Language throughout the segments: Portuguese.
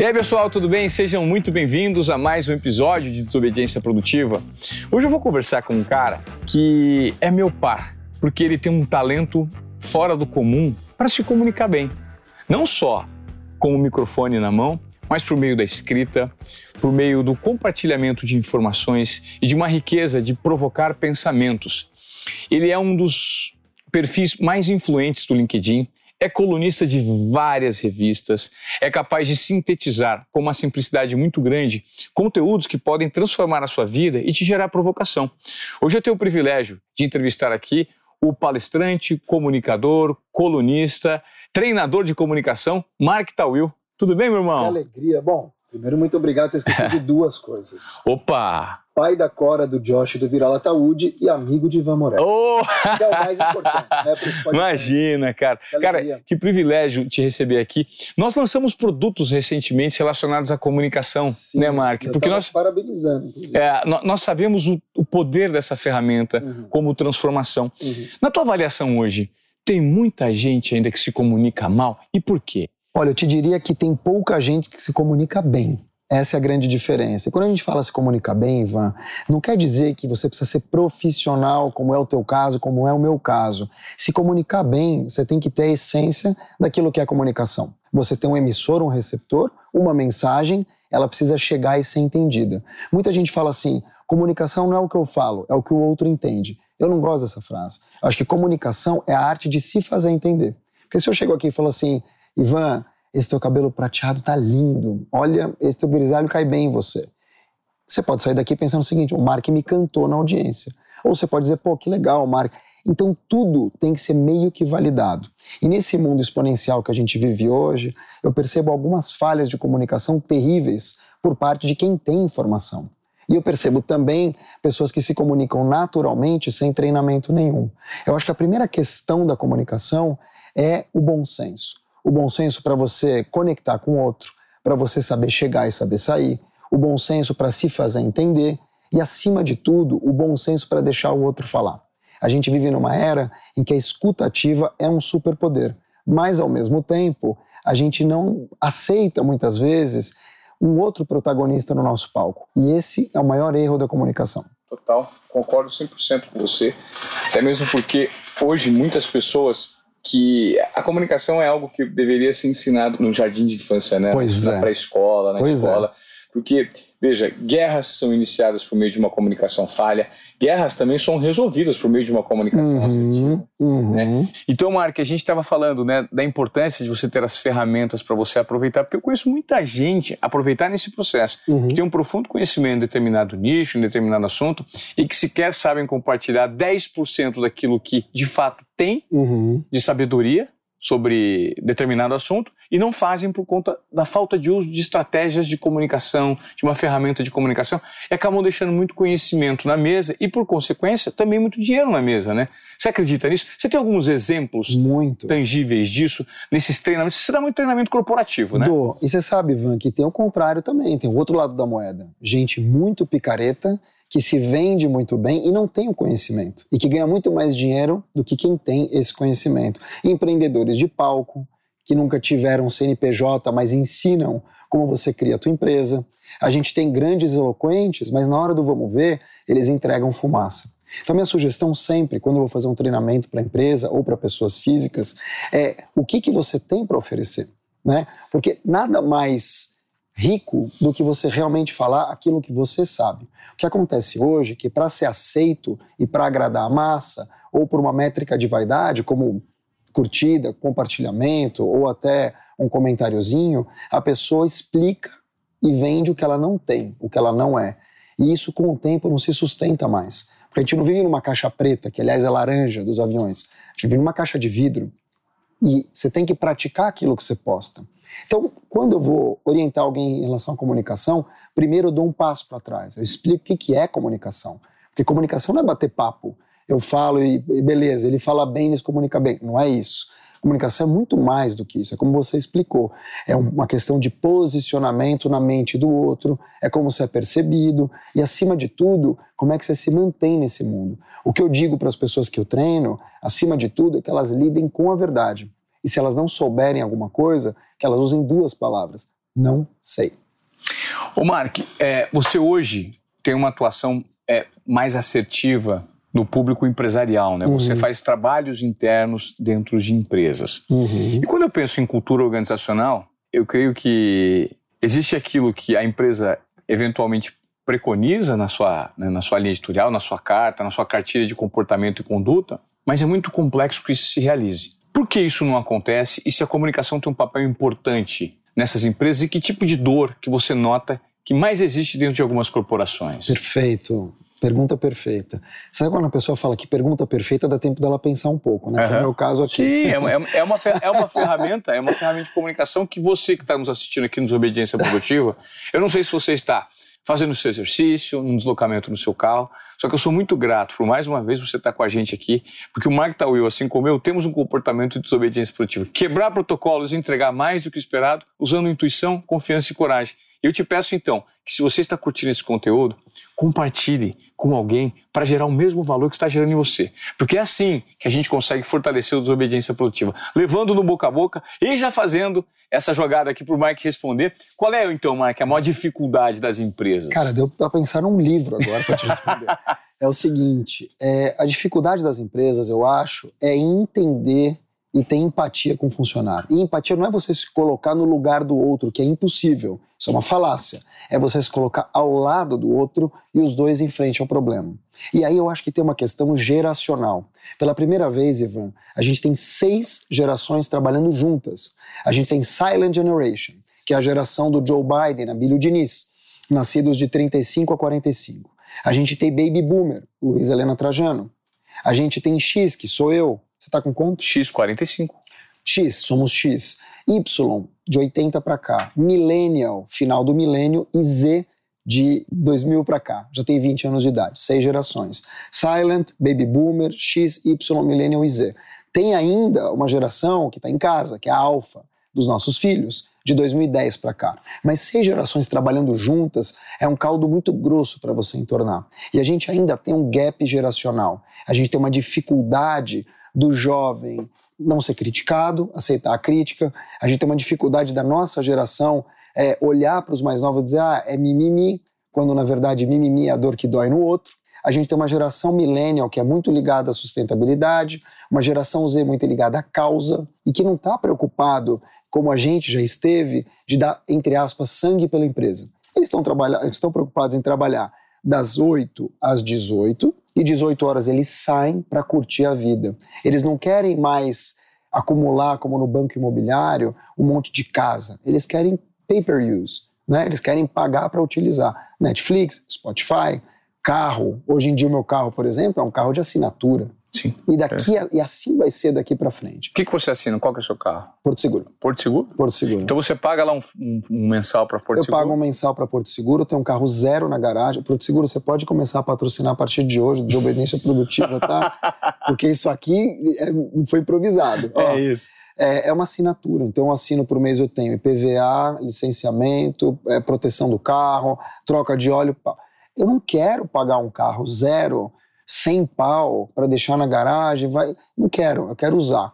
E aí, pessoal, tudo bem? Sejam muito bem-vindos a mais um episódio de Desobediência Produtiva. Hoje eu vou conversar com um cara que é meu par, porque ele tem um talento fora do comum para se comunicar bem. Não só com o microfone na mão, mas por meio da escrita, por meio do compartilhamento de informações e de uma riqueza de provocar pensamentos. Ele é um dos perfis mais influentes do LinkedIn é colunista de várias revistas, é capaz de sintetizar com uma simplicidade muito grande conteúdos que podem transformar a sua vida e te gerar provocação. Hoje eu tenho o privilégio de entrevistar aqui o palestrante, comunicador, colunista, treinador de comunicação, Mark Tawil. Tudo bem, meu irmão? Que alegria. Bom, Primeiro, muito obrigado. Você esqueceu de duas coisas. Opa! Pai da Cora, do Josh do Viral Ataúde e amigo de Ivan Morel. Oh! Que é o mais importante, né? Imagina, cara. Que cara, que privilégio te receber aqui. Nós lançamos produtos recentemente relacionados à comunicação, Sim, né, Mark? Porque nós parabenizando. É, nós sabemos o, o, poder dessa ferramenta uhum. como transformação. Uhum. Na tua avaliação hoje, tem muita gente ainda que se comunica mal. E por quê? Olha, eu te diria que tem pouca gente que se comunica bem. Essa é a grande diferença. E quando a gente fala se comunicar bem, Ivan, não quer dizer que você precisa ser profissional, como é o teu caso, como é o meu caso. Se comunicar bem, você tem que ter a essência daquilo que é comunicação. Você tem um emissor, um receptor, uma mensagem, ela precisa chegar e ser entendida. Muita gente fala assim: comunicação não é o que eu falo, é o que o outro entende. Eu não gosto dessa frase. Eu acho que comunicação é a arte de se fazer entender. Porque se eu chego aqui e falo assim, Ivan, esse teu cabelo prateado tá lindo. Olha, esse teu grisalho cai bem em você. Você pode sair daqui pensando o seguinte: o Mark me cantou na audiência. Ou você pode dizer, pô, que legal, Mark. Então tudo tem que ser meio que validado. E nesse mundo exponencial que a gente vive hoje, eu percebo algumas falhas de comunicação terríveis por parte de quem tem informação. E eu percebo também pessoas que se comunicam naturalmente sem treinamento nenhum. Eu acho que a primeira questão da comunicação é o bom senso o bom senso para você conectar com o outro, para você saber chegar e saber sair, o bom senso para se fazer entender e, acima de tudo, o bom senso para deixar o outro falar. A gente vive numa era em que a escutativa é um superpoder, mas, ao mesmo tempo, a gente não aceita muitas vezes um outro protagonista no nosso palco. E esse é o maior erro da comunicação. Total, concordo 100% com você. Até mesmo porque hoje muitas pessoas que a comunicação é algo que deveria ser ensinado no jardim de infância, né? Pois na é. pré-escola, na pois é. escola. É. Porque, veja, guerras são iniciadas por meio de uma comunicação falha, guerras também são resolvidas por meio de uma comunicação uhum, assertiva. Uhum. Né? Então, Mark, a gente estava falando né, da importância de você ter as ferramentas para você aproveitar, porque eu conheço muita gente aproveitar nesse processo, uhum. que tem um profundo conhecimento em determinado nicho, em determinado assunto, e que sequer sabem compartilhar 10% daquilo que de fato tem uhum. de sabedoria sobre determinado assunto e não fazem por conta da falta de uso de estratégias de comunicação, de uma ferramenta de comunicação, e acabam deixando muito conhecimento na mesa e, por consequência, também muito dinheiro na mesa, né? Você acredita nisso? Você tem alguns exemplos muito. tangíveis disso nesses treinamentos? Você dá muito treinamento corporativo, né? Dou. E você sabe, Ivan, que tem o contrário também, tem o outro lado da moeda. Gente muito picareta que se vende muito bem e não tem o conhecimento e que ganha muito mais dinheiro do que quem tem esse conhecimento. Empreendedores de palco que nunca tiveram CNPJ, mas ensinam como você cria a tua empresa. A gente tem grandes eloquentes, mas na hora do vamos ver, eles entregam fumaça. Então, minha sugestão sempre, quando eu vou fazer um treinamento para empresa ou para pessoas físicas, é o que, que você tem para oferecer. Né? Porque nada mais rico do que você realmente falar aquilo que você sabe. O que acontece hoje é que para ser aceito e para agradar a massa, ou por uma métrica de vaidade, como curtida, compartilhamento ou até um comentáriozinho, a pessoa explica e vende o que ela não tem, o que ela não é. E isso com o tempo não se sustenta mais. Porque a gente não vive numa caixa preta, que aliás é laranja dos aviões. A gente vive numa caixa de vidro. E você tem que praticar aquilo que você posta. Então, quando eu vou orientar alguém em relação à comunicação, primeiro eu dou um passo para trás. Eu explico o que é comunicação. Porque comunicação não é bater papo. Eu falo e, beleza, ele fala bem, ele se comunica bem. Não é isso. Comunicação é muito mais do que isso, é como você explicou. É uma questão de posicionamento na mente do outro, é como você é percebido e, acima de tudo, como é que você se mantém nesse mundo. O que eu digo para as pessoas que eu treino, acima de tudo, é que elas lidem com a verdade. E se elas não souberem alguma coisa, que elas usem duas palavras: Não sei. Ô Mark, é, você hoje tem uma atuação é, mais assertiva no público empresarial, né? Uhum. Você faz trabalhos internos dentro de empresas. Uhum. E quando eu penso em cultura organizacional, eu creio que existe aquilo que a empresa eventualmente preconiza na sua, né, na sua linha editorial, na sua carta, na sua cartilha de comportamento e conduta, mas é muito complexo que isso se realize. Por que isso não acontece e se a comunicação tem um papel importante nessas empresas e que tipo de dor que você nota que mais existe dentro de algumas corporações? Perfeito. Pergunta perfeita. Sabe quando a pessoa fala que pergunta perfeita, dá tempo dela pensar um pouco, né? Uhum. Que é o meu caso aqui. Sim, é, uma, é, uma, é uma ferramenta, é uma ferramenta de comunicação que você que está nos assistindo aqui nos Obediência Produtiva, eu não sei se você está fazendo seu exercício, um deslocamento no seu carro. Só que eu sou muito grato por mais uma vez você estar com a gente aqui, porque o Mark Tawil, assim como eu, temos um comportamento de desobediência produtiva. Quebrar protocolos e entregar mais do que esperado, usando intuição, confiança e coragem. Eu te peço então que se você está curtindo esse conteúdo, compartilhe com alguém para gerar o mesmo valor que está gerando em você. Porque é assim que a gente consegue fortalecer a desobediência produtiva, levando no boca a boca e já fazendo essa jogada aqui para o Mike responder. Qual é, então, Mike, a maior dificuldade das empresas? Cara, deu para pensar num livro agora para te responder. é o seguinte, é, a dificuldade das empresas, eu acho, é entender e ter empatia com o funcionário. E empatia não é você se colocar no lugar do outro, que é impossível. Isso é uma falácia. É você se colocar ao lado do outro e os dois em frente ao problema. E aí eu acho que tem uma questão geracional. Pela primeira vez, Ivan, a gente tem seis gerações trabalhando juntas. A gente tem Silent Generation, que é a geração do Joe Biden, Abílio Diniz, nascidos de 35 a 45. A gente tem Baby Boomer, Luiz Helena Trajano. A gente tem X, que sou eu, você está com quanto? X, 45. X, somos X. Y, de 80 para cá. Millennial, final do milênio. E Z, de 2000 para cá. Já tem 20 anos de idade, seis gerações. Silent, Baby Boomer, X, Y, Millennial e Z. Tem ainda uma geração que está em casa, que é a Alpha, dos nossos filhos, de 2010 para cá. Mas seis gerações trabalhando juntas é um caldo muito grosso para você entornar. E a gente ainda tem um gap geracional. A gente tem uma dificuldade do jovem não ser criticado, aceitar a crítica. A gente tem uma dificuldade da nossa geração é, olhar para os mais novos e dizer, ah, é mimimi, quando na verdade mimimi é a dor que dói no outro. A gente tem uma geração millennial que é muito ligada à sustentabilidade, uma geração Z muito ligada à causa e que não está preocupado, como a gente já esteve, de dar, entre aspas, sangue pela empresa. Eles estão, preocupados em trabalhar das 8 às 18 e 18 horas eles saem para curtir a vida. Eles não querem mais acumular, como no banco imobiliário, um monte de casa. Eles querem pay-per-use, né? eles querem pagar para utilizar Netflix, Spotify, carro. Hoje em dia, o meu carro, por exemplo, é um carro de assinatura. Sim. E, daqui, é. e assim vai ser daqui para frente. O que, que você assina? Qual que é o seu carro? Porto Seguro. Porto Seguro? Porto Seguro. Então você paga lá um, um, um mensal para Porto eu Seguro? Eu pago um mensal para Porto Seguro, tenho um carro zero na garagem. Porto Seguro, você pode começar a patrocinar a partir de hoje, de obediência produtiva, tá? Porque isso aqui é, foi improvisado. É Ó, isso. É, é, uma assinatura, então eu assino por mês, eu tenho IPVA, licenciamento, é, proteção do carro, troca de óleo. Eu não quero pagar um carro zero 100 pau para deixar na garagem, vai, não quero, eu quero usar.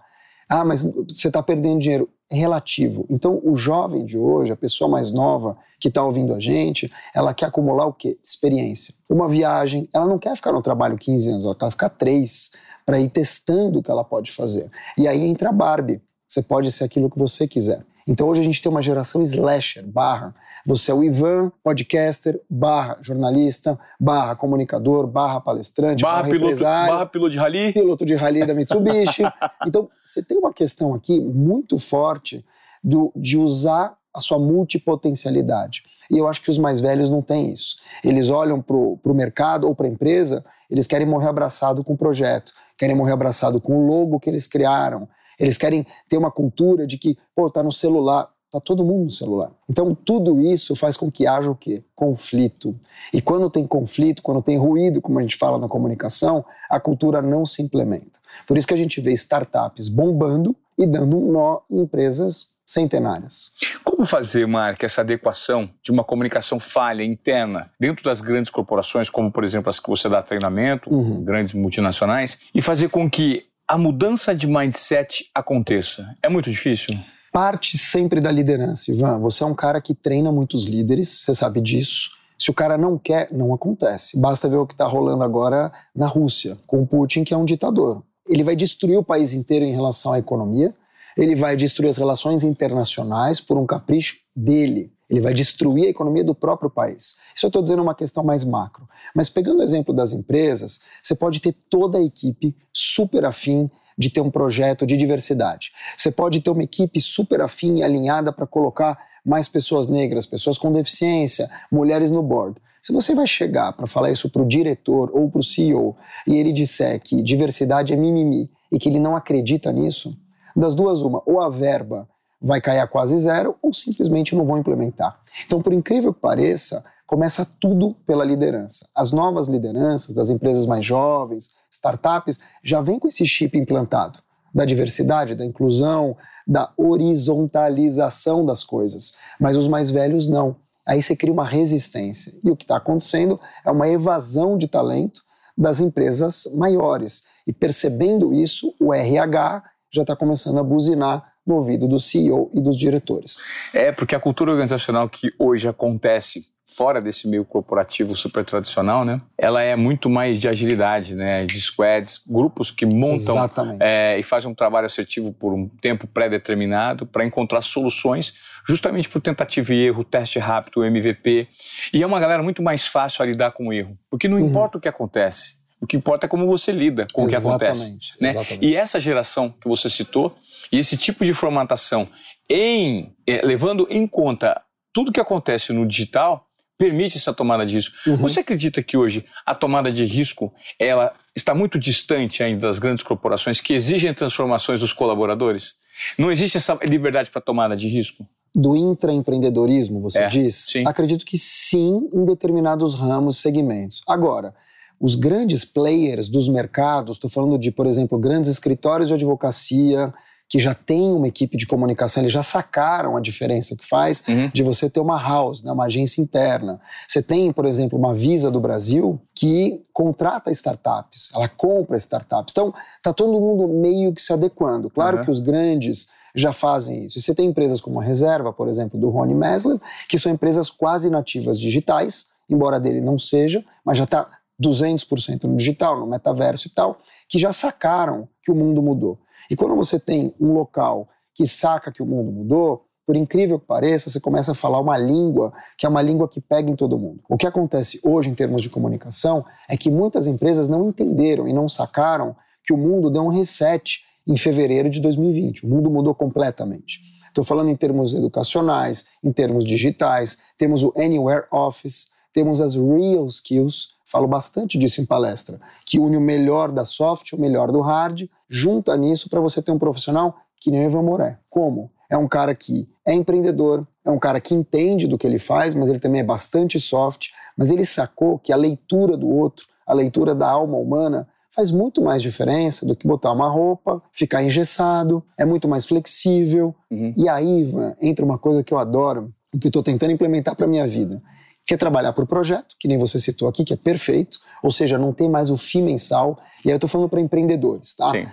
Ah, mas você está perdendo dinheiro. Relativo. Então, o jovem de hoje, a pessoa mais nova que está ouvindo a gente, ela quer acumular o quê? Experiência. Uma viagem, ela não quer ficar no trabalho 15 anos, ela quer ficar 3 para ir testando o que ela pode fazer. E aí entra a Barbie. Você pode ser aquilo que você quiser. Então hoje a gente tem uma geração slasher, barra. Você é o Ivan, podcaster, barra jornalista, barra comunicador, barra palestrante, barra, barra piloto, barra piloto de rally. Piloto de rally da Mitsubishi. então você tem uma questão aqui muito forte do, de usar a sua multipotencialidade. E eu acho que os mais velhos não têm isso. Eles olham para o mercado ou para a empresa, eles querem morrer abraçado com o projeto, querem morrer abraçado com o logo que eles criaram, eles querem ter uma cultura de que, pô, tá no celular. Tá todo mundo no celular. Então, tudo isso faz com que haja o quê? Conflito. E quando tem conflito, quando tem ruído, como a gente fala na comunicação, a cultura não se implementa. Por isso que a gente vê startups bombando e dando um nó em empresas centenárias. Como fazer, Mark, essa adequação de uma comunicação falha interna dentro das grandes corporações, como por exemplo as que você dá treinamento, uhum. grandes multinacionais, e fazer com que a mudança de mindset aconteça? É muito difícil? parte sempre da liderança, Ivan. Você é um cara que treina muitos líderes, você sabe disso. Se o cara não quer, não acontece. Basta ver o que está rolando agora na Rússia, com o Putin, que é um ditador. Ele vai destruir o país inteiro em relação à economia, ele vai destruir as relações internacionais por um capricho dele. Ele vai destruir a economia do próprio país. Isso eu estou dizendo uma questão mais macro. Mas pegando o exemplo das empresas, você pode ter toda a equipe super afim de ter um projeto de diversidade. Você pode ter uma equipe super afim e alinhada para colocar mais pessoas negras, pessoas com deficiência, mulheres no board. Se você vai chegar para falar isso para o diretor ou para o CEO e ele disser que diversidade é mimimi e que ele não acredita nisso, das duas, uma, ou a verba vai cair a quase zero ou simplesmente não vão implementar. Então, por incrível que pareça, começa tudo pela liderança. As novas lideranças das empresas mais jovens, startups, já vêm com esse chip implantado da diversidade, da inclusão, da horizontalização das coisas. Mas os mais velhos não. Aí você cria uma resistência. E o que está acontecendo é uma evasão de talento das empresas maiores. E percebendo isso, o RH já está começando a buzinar no ouvido do CEO e dos diretores. É, porque a cultura organizacional que hoje acontece fora desse meio corporativo super tradicional, né? Ela é muito mais de agilidade, né? De squads, grupos que montam é, e fazem um trabalho assertivo por um tempo pré-determinado para encontrar soluções, justamente por tentativa e erro, teste rápido, MVP. E é uma galera muito mais fácil a lidar com o erro, porque não uhum. importa o que acontece. O que importa é como você lida com exatamente, o que acontece. Né? Exatamente. E essa geração que você citou, e esse tipo de formatação, em é, levando em conta tudo que acontece no digital, permite essa tomada de risco. Uhum. Você acredita que hoje a tomada de risco ela está muito distante ainda das grandes corporações que exigem transformações dos colaboradores? Não existe essa liberdade para tomada de risco? Do intraempreendedorismo, você é, diz? Sim. Acredito que sim, em determinados ramos, segmentos. Agora, os grandes players dos mercados, estou falando de, por exemplo, grandes escritórios de advocacia, que já tem uma equipe de comunicação, eles já sacaram a diferença que faz uhum. de você ter uma house, né, uma agência interna. Você tem, por exemplo, uma Visa do Brasil que contrata startups, ela compra startups. Então, está todo mundo meio que se adequando. Claro uhum. que os grandes já fazem isso. E você tem empresas como a Reserva, por exemplo, do Rony Mesler, que são empresas quase nativas digitais, embora dele não seja, mas já está 200% no digital, no metaverso e tal, que já sacaram que o mundo mudou. E quando você tem um local que saca que o mundo mudou, por incrível que pareça, você começa a falar uma língua que é uma língua que pega em todo mundo. O que acontece hoje em termos de comunicação é que muitas empresas não entenderam e não sacaram que o mundo deu um reset em fevereiro de 2020. O mundo mudou completamente. Estou falando em termos educacionais, em termos digitais, temos o Anywhere Office, temos as Real Skills, falo bastante disso em palestra, que une o melhor da soft, o melhor do hard, junta nisso para você ter um profissional que nem o Ivan Moré. Como? É um cara que é empreendedor, é um cara que entende do que ele faz, mas ele também é bastante soft, mas ele sacou que a leitura do outro, a leitura da alma humana, faz muito mais diferença do que botar uma roupa, ficar engessado, é muito mais flexível. Uhum. E aí, Ivan, entra uma coisa que eu adoro, que eu estou tentando implementar para minha vida quer trabalhar por projeto, que nem você citou aqui, que é perfeito, ou seja, não tem mais o FII mensal, e aí eu estou falando para empreendedores, tá? Sim.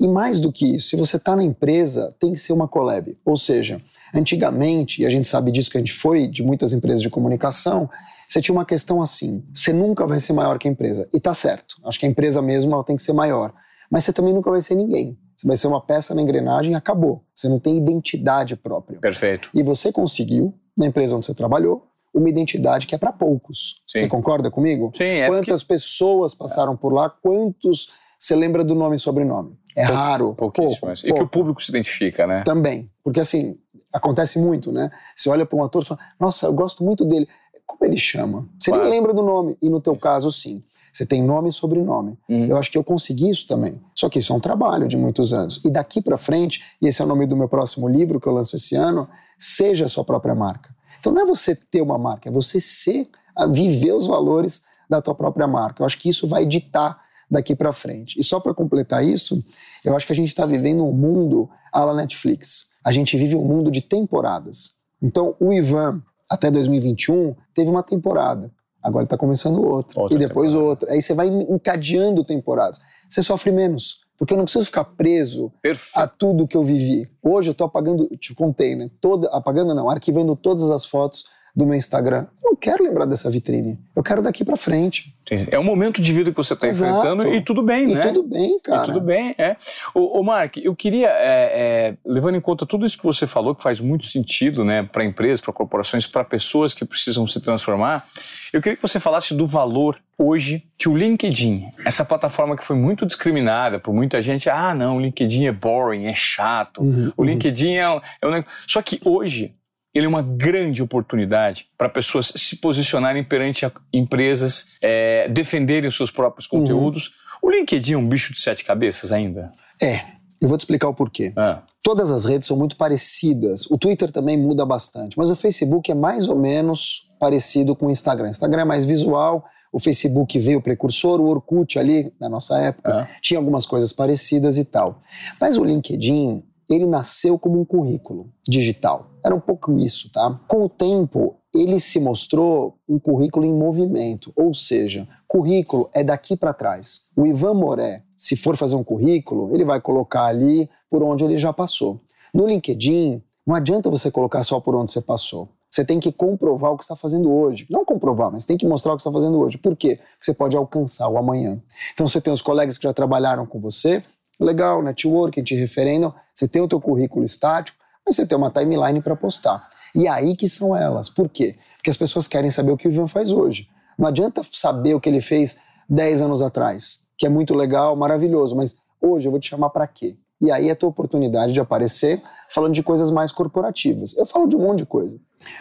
E mais do que isso, se você está na empresa, tem que ser uma collab, ou seja, antigamente, e a gente sabe disso que a gente foi de muitas empresas de comunicação, você tinha uma questão assim, você nunca vai ser maior que a empresa, e tá certo, acho que a empresa mesmo ela tem que ser maior, mas você também nunca vai ser ninguém, você vai ser uma peça na engrenagem e acabou. Você não tem identidade própria. Perfeito. E você conseguiu, na empresa onde você trabalhou, uma identidade que é para poucos. Sim. Você concorda comigo? Sim, é Quantas porque... pessoas passaram por lá? Quantos você lembra do nome e sobrenome? É Pou, raro. Pouquíssimo. Pouco, e pouco. que o público se identifica, né? Também. Porque assim, acontece muito, né? Você olha para um ator e fala, nossa, eu gosto muito dele. Como ele chama? Você claro. nem lembra do nome. E no teu caso, sim. Você tem nome e sobrenome. Hum. Eu acho que eu consegui isso também. Só que isso é um trabalho de muitos anos. E daqui para frente, e esse é o nome do meu próximo livro que eu lanço esse ano, seja a sua própria marca. Então não é você ter uma marca, é você ser, viver os valores da tua própria marca. Eu acho que isso vai ditar daqui para frente. E só para completar isso, eu acho que a gente está vivendo um mundo à la Netflix. A gente vive um mundo de temporadas. Então o Ivan, até 2021, teve uma temporada. Agora está começando outra. outra. E depois temporada. outra. Aí você vai encadeando temporadas. Você sofre menos Porque eu não preciso ficar preso Perfeito. a tudo que eu vivi. Hoje eu tô apagando, te contei, né? Toda, apagando não, arquivando todas as fotos do meu Instagram. Eu não quero lembrar dessa vitrine. Eu quero daqui para frente. É um momento de vida que você está enfrentando e tudo bem, e né? E tudo bem, cara. E tudo bem, é. Ô, ô Mark, eu queria, é, é, levando em conta tudo isso que você falou, que faz muito sentido, né, para empresas, para corporações, para pessoas que precisam se transformar, eu queria que você falasse do valor hoje que o LinkedIn, essa plataforma que foi muito discriminada por muita gente, ah, não, o LinkedIn é boring, é chato, Uhum, o uhum. LinkedIn é, é um... Só que hoje ele é uma grande oportunidade para pessoas se posicionarem perante empresas, é, defenderem os seus próprios Uhum. conteúdos. O LinkedIn é um bicho de sete cabeças ainda? É, eu vou te explicar o porquê. Ah, Todas as redes são muito parecidas. O Twitter também muda bastante, mas o Facebook é mais ou menos parecido com o Instagram. O Instagram é mais visual, o Facebook veio precursor, o Orkut ali, na nossa época, ah, tinha algumas coisas parecidas e tal. Mas o LinkedIn, ele nasceu como um currículo digital. Era um pouco isso, tá? Com o tempo, ele se mostrou um currículo em movimento, ou seja, currículo é daqui para trás. O Ivan Moré, se for fazer um currículo, ele vai colocar ali por onde ele já passou. No LinkedIn, não adianta você colocar só por onde você passou. Você tem que comprovar o que está fazendo hoje. Não comprovar, mas tem que mostrar o que está fazendo hoje. Por quê? Porque você pode alcançar o amanhã. Então você tem os colegas que já trabalharam com você, legal, networking, te referendam, você tem o teu currículo estático, mas você tem uma timeline para postar. E aí que são elas. Por quê? Porque as pessoas querem saber o que o Ivan faz hoje. Não adianta saber o que ele fez 10 anos atrás, que é muito legal, maravilhoso, mas hoje eu vou te chamar para quê? E aí é a tua oportunidade de aparecer falando de coisas mais corporativas. Eu falo de um monte de coisa.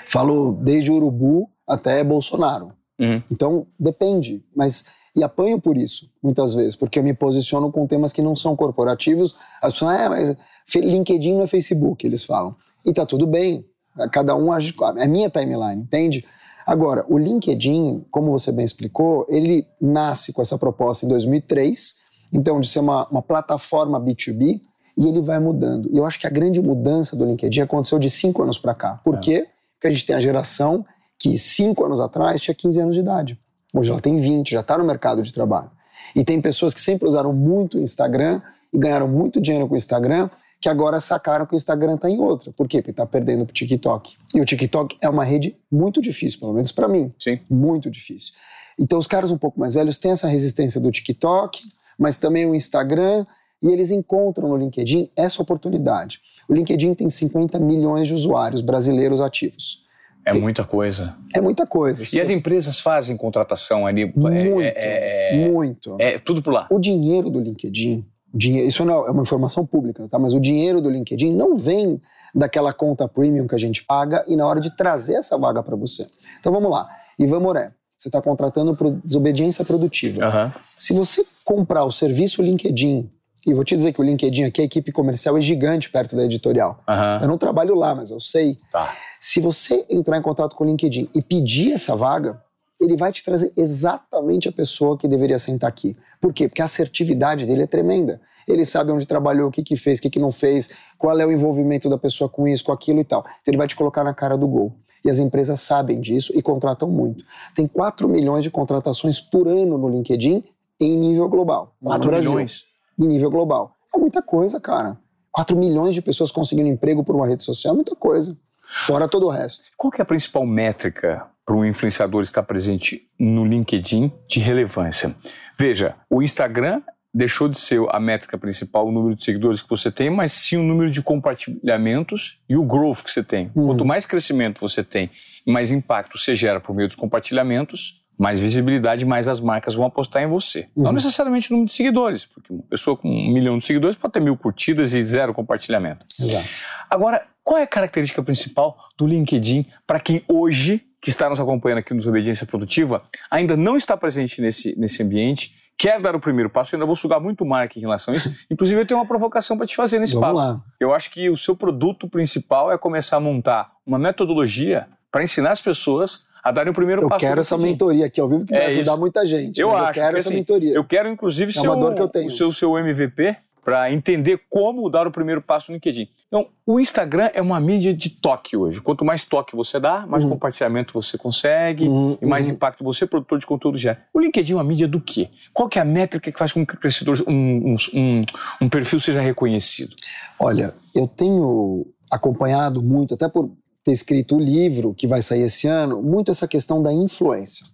Falo desde urubu até Bolsonaro. Uhum. Então, depende. Mas, e apanho por isso, muitas vezes, porque eu me posiciono com temas que não são corporativos. As pessoas, ah, mas fe- LinkedIn não é Facebook, eles falam. E tá tudo bem, cada um age, é minha timeline, entende? Agora, o LinkedIn, como você bem explicou, ele nasce com essa proposta em 2003, então de ser uma, uma plataforma B2B, e ele vai mudando. E eu acho que a grande mudança do LinkedIn aconteceu de cinco anos para cá. Por É. quê? Porque a gente tem a geração que cinco anos atrás tinha 15 anos de idade. Hoje ela tem 20, já está no mercado de trabalho. E tem pessoas que sempre usaram muito o Instagram e ganharam muito dinheiro com o Instagram, que agora sacaram que o Instagram está em outra. Por quê? Porque está perdendo para o TikTok. E o TikTok é uma rede muito difícil, pelo menos para mim. Sim. Muito difícil. Então os caras um pouco mais velhos têm essa resistência do TikTok, mas também o Instagram, e eles encontram no LinkedIn essa oportunidade. O LinkedIn tem 50 milhões de usuários brasileiros ativos. É muita coisa. É muita coisa. E as empresas fazem contratação ali? é- Muito, é, é- muito. é tudo por lá. O dinheiro do LinkedIn, dinheiro, isso não é uma informação pública, tá? Mas o dinheiro do LinkedIn não vem daquela conta premium que a gente paga e na hora de trazer essa vaga para você. Então vamos lá. Ivan Moré, você está contratando por desobediência produtiva. Aham. Se você comprar o serviço LinkedIn, e vou te dizer que o LinkedIn aqui, a equipe comercial é gigante perto da editorial. Aham. Eu não trabalho lá, mas eu sei. Tá. Se você entrar em contato com o LinkedIn e pedir essa vaga, ele vai te trazer exatamente a pessoa que deveria sentar aqui. Por quê? Porque a assertividade dele é tremenda. Ele sabe onde trabalhou, o que, que fez, o que, que não fez, qual é o envolvimento da pessoa com isso, com aquilo e tal. Então ele vai te colocar na cara do gol. E as empresas sabem disso e contratam muito. Tem 4 milhões de contratações por ano no LinkedIn em nível global. não no 4 Brasil milhões. Em nível global. É muita coisa, cara. 4 milhões de pessoas conseguindo emprego por uma rede social é muita coisa. Fora todo o resto. Qual que é a principal métrica para um influenciador estar presente no LinkedIn de relevância? Veja, o Instagram deixou de ser a métrica principal, o número de seguidores que você tem, mas sim o número de compartilhamentos e o growth que você tem. Uhum. Quanto mais crescimento você tem e mais impacto você gera por meio dos compartilhamentos, mais visibilidade, mais as marcas vão apostar em você. Não Uhum. necessariamente o número de seguidores, porque uma pessoa com um milhão de seguidores pode ter mil curtidas e zero compartilhamento. Exato. Agora, qual é a característica principal do LinkedIn para quem hoje, que está nos acompanhando aqui no Desobediência Produtiva, ainda não está presente nesse, nesse ambiente, quer dar o primeiro passo? Eu ainda vou sugar muito marca em relação a isso. Inclusive, eu tenho uma provocação para te fazer nesse Vamos papo. lá. Eu acho que o seu produto principal é começar a montar uma metodologia para ensinar as pessoas a darem o primeiro Eu passo. quero no essa mentoria aqui ao vivo que É vai ajudar isso. muita gente. Eu acho. Eu quero essa assim, mentoria. Eu quero, inclusive, É ser o, que eu tenho. o seu, MVP para entender como dar o primeiro passo no LinkedIn. Então, o Instagram é uma mídia de toque hoje. Quanto mais toque você dá, mais uhum. compartilhamento você consegue uhum. e mais uhum. impacto você, produtor de conteúdo, gera. O LinkedIn é uma mídia do quê? Qual que é a métrica que faz com que crescedor, um, um, um perfil seja reconhecido? Olha, eu tenho acompanhado muito, até por ter escrito o livro que vai sair esse ano, muito essa questão da influência.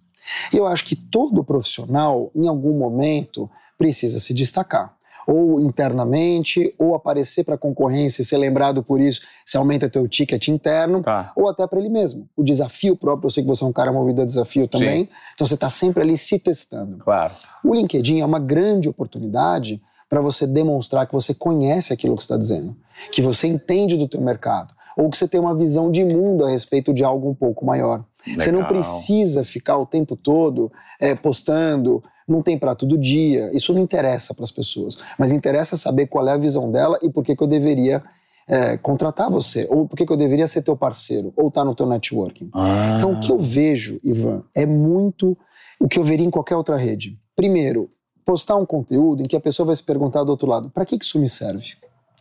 Eu acho que todo profissional, em algum momento, precisa se destacar ou internamente, ou aparecer para a concorrência e ser lembrado por isso, se aumenta teu ticket interno, tá. ou até para ele mesmo. O desafio próprio, eu sei que você é um cara movido a desafio também, Sim. então você está sempre ali se testando. Claro. O LinkedIn é uma grande oportunidade para você demonstrar que você conhece aquilo que está dizendo, que você entende do teu mercado, ou que você tem uma visão de mundo a respeito de algo um pouco maior. Legal. Você não precisa ficar o tempo todo é, postando, não tem prato do dia. Isso não interessa para as pessoas. Mas interessa saber qual é a visão dela e por que, que eu deveria é, contratar você, ou por que, que eu deveria ser teu parceiro, ou estar tá no teu networking. Ah. Então, o que eu vejo, Ivan, é muito o que eu veria em qualquer outra rede. Primeiro, postar um conteúdo em que a pessoa vai se perguntar do outro lado: para que, que isso me serve?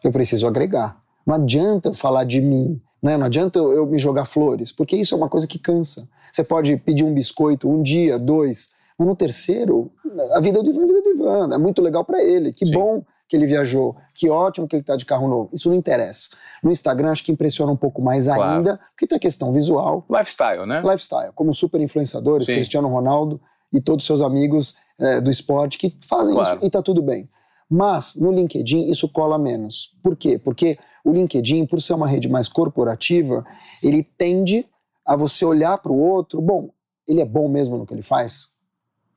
Eu preciso agregar. Não adianta falar de mim né? Não adianta eu, eu me jogar flores, porque isso é uma coisa que cansa. Você pode pedir um biscoito um dia, dois, mas no terceiro, a vida do Ivan é a vida do Ivan. É muito legal para ele. Que Sim. bom que ele viajou. Que ótimo que ele está de carro novo. Isso não interessa. No Instagram, acho que impressiona um pouco mais claro. ainda, porque tem a questão visual. Lifestyle, né? Lifestyle. Como super influenciadores, Sim. Cristiano Ronaldo e todos os seus amigos é, do esporte que fazem claro. isso e está tudo bem. Mas no LinkedIn isso cola menos. Por quê? Porque o LinkedIn, por ser uma rede mais corporativa, ele tende a você olhar para o outro, bom, ele é bom mesmo no que ele faz?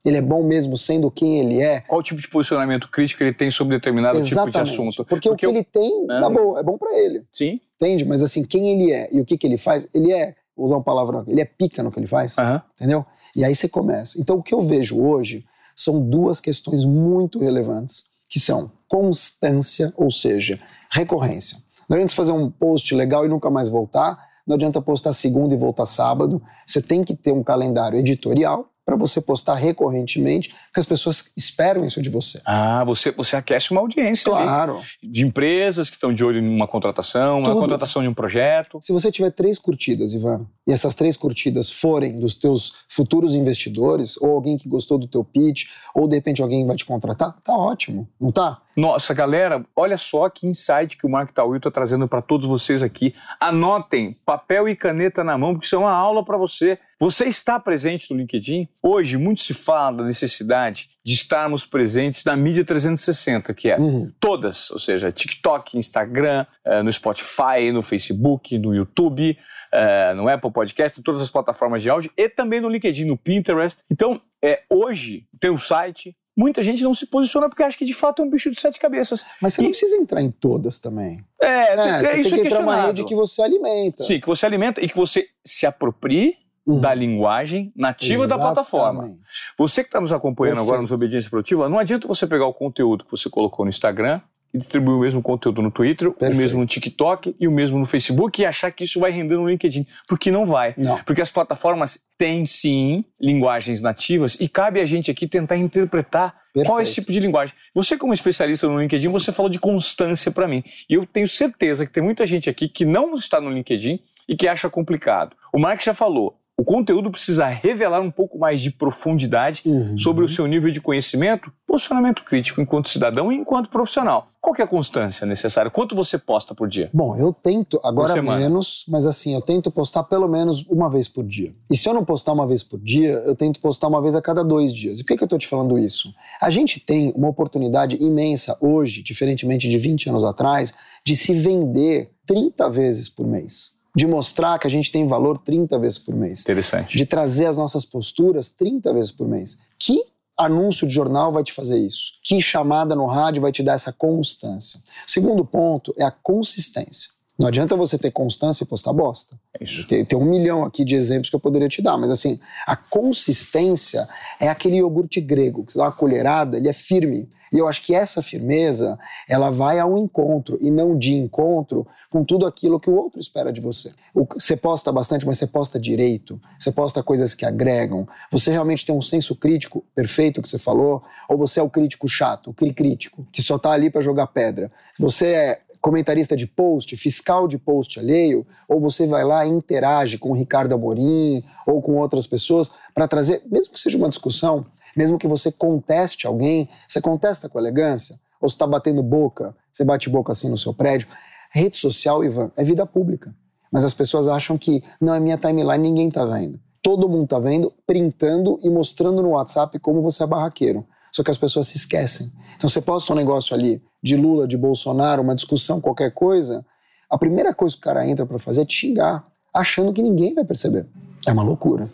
Ele é bom mesmo sendo quem ele é? Qual tipo de posicionamento crítico ele tem sobre determinado Exatamente. tipo de assunto? Porque, Porque o que eu... ele tem, é. tá bom, é bom para ele. Sim. Entende? Mas assim, quem ele é e o que, que ele faz, ele é, vou usar uma palavra, ele é pica no que ele faz. Uhum. Entendeu? E aí você começa. Então o que eu vejo hoje são duas questões muito relevantes, que são constância, ou seja, recorrência. Não adianta fazer um post legal e nunca mais voltar. Não adianta postar segunda e voltar sábado. Você tem que ter um calendário editorial para você postar recorrentemente, porque as pessoas esperam isso de você. Ah, você, você aquece uma audiência claro. Ali, de empresas que estão de olho em uma contratação, uma contratação de um projeto. Se você tiver três curtidas, Ivan, e essas três curtidas forem dos teus futuros investidores, ou alguém que gostou do teu pitch, ou de repente alguém vai te contratar, tá ótimo, não tá? Nossa, galera, olha só que insight que o Mark Tawil está trazendo para todos vocês aqui. Anotem, papel e caneta na mão, porque isso é uma aula para você. Você está presente no LinkedIn? Hoje, muito se fala da necessidade de estarmos presentes na mídia 360, que é uhum. todas, ou seja, TikTok, Instagram, eh, no Spotify, no Facebook, no YouTube, eh, no Apple Podcast, em todas as plataformas de áudio e também no LinkedIn, no Pinterest. Então, é, hoje tem um site, muita gente não se posiciona porque acha que de fato é um bicho de sete cabeças. Mas você e... não precisa entrar em todas também. É, é, é você isso tem que entrar numa rede que você alimenta. Sim, que você alimenta e que você se aproprie uhum. da linguagem nativa Exatamente. da plataforma. Você que está nos acompanhando Perfeito. agora nos Obediência Produtiva, não adianta você pegar o conteúdo que você colocou no Instagram e distribuir o mesmo conteúdo no Twitter, Perfeito. o mesmo no TikTok e o mesmo no Facebook e achar que isso vai render no LinkedIn, porque não vai. Não. Porque as plataformas têm sim linguagens nativas e cabe a gente aqui tentar interpretar Perfeito. qual é esse tipo de linguagem. Você como especialista no LinkedIn, você falou de constância para mim. E eu tenho certeza que tem muita gente aqui que não está no LinkedIn e que acha complicado. O Mark já falou, o conteúdo precisa revelar um pouco mais de profundidade uhum. sobre o seu nível de conhecimento, posicionamento crítico enquanto cidadão e enquanto profissional. Qual é a constância necessária? Quanto você posta por dia? Bom, eu tento, agora menos, mas assim, eu tento postar pelo menos uma vez por dia. E se eu não postar uma vez por dia, eu tento postar uma vez a cada dois dias. E por que, que eu estou te falando isso? A gente tem uma oportunidade imensa hoje, diferentemente de 20 anos atrás, de se vender 30 vezes por mês de mostrar que a gente tem valor 30 vezes por mês. Interessante. De trazer as nossas posturas 30 vezes por mês. Que anúncio de jornal vai te fazer isso? Que chamada no rádio vai te dar essa constância? Segundo ponto é a consistência. Não adianta você ter constância e postar bosta. É isso. Tem, tem, um milhão aqui de exemplos que eu poderia te dar, mas assim, a consistência é aquele iogurte grego, que você dá uma colherada, ele é firme. E eu acho que essa firmeza, ela vai ao encontro e não de encontro com tudo aquilo que o outro espera de você. Você posta bastante, mas você posta direito, você posta coisas que agregam. Você realmente tem um senso crítico perfeito que você falou, ou você é o crítico chato, o cri crítico, que só tá ali para jogar pedra. Você é comentarista de post, fiscal de post alheio, ou você vai lá e interage com o Ricardo Amorim ou com outras pessoas para trazer, mesmo que seja uma discussão, mesmo que você conteste alguém, você contesta com elegância, ou está batendo boca, você bate boca assim no seu prédio. Rede social, Ivan, é vida pública. Mas as pessoas acham que não é minha timeline, ninguém está vendo. Todo mundo está vendo, printando e mostrando no WhatsApp como você é barraqueiro. Só que as pessoas se esquecem. Então você posta um negócio ali de Lula, de Bolsonaro, uma discussão, qualquer coisa, a primeira coisa que o cara entra para fazer é te xingar, achando que ninguém vai perceber. É uma loucura.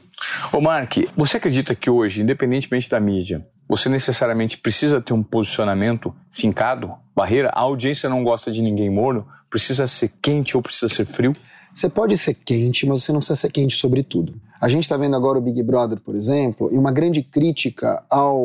Ô Mark, você acredita que hoje, independentemente da mídia, você necessariamente precisa ter um posicionamento fincado? Barreira? A audiência não gosta de ninguém morno? Precisa ser quente ou precisa ser frio? Você pode ser quente, mas você não precisa ser quente sobre tudo. A gente está vendo agora o Big Brother, por exemplo, e uma grande crítica ao